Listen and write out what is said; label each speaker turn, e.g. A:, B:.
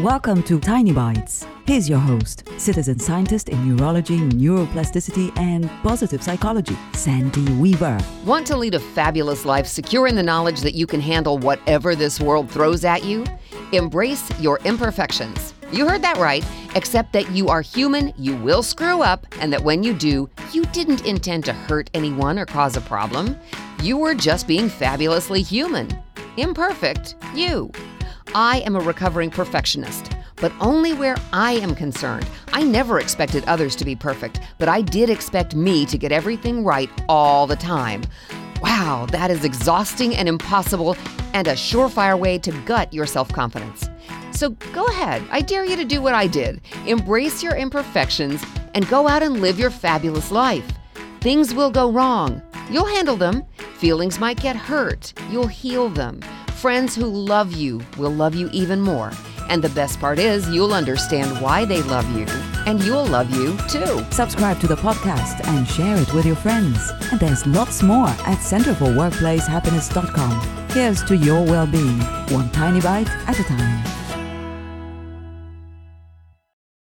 A: Welcome to Tiny Bites. Here's your host, citizen scientist in neurology, neuroplasticity, and positive psychology, Sandy Weaver.
B: Want to lead a fabulous life secure in the knowledge that you can handle whatever this world throws at you? Embrace your imperfections. You heard that right. Accept that you are human, you will screw up, and that when you do, you didn't intend to hurt anyone or cause a problem. You were just being fabulously human. Imperfect, you. I am a recovering perfectionist, but only where I am concerned. I never expected others to be perfect, but I did expect me to get everything right all the time. Wow, that is exhausting and impossible, and a surefire way to gut your self confidence. So go ahead, I dare you to do what I did. Embrace your imperfections and go out and live your fabulous life. Things will go wrong. You'll handle them. Feelings might get hurt. You'll heal them. Friends who love you will love you even more. And the best part is, you'll understand why they love you, and you'll love you too.
A: Subscribe to the podcast and share it with your friends. And there's lots more at centerforworkplacehappiness.com. Here's to your well being, one tiny bite at a time.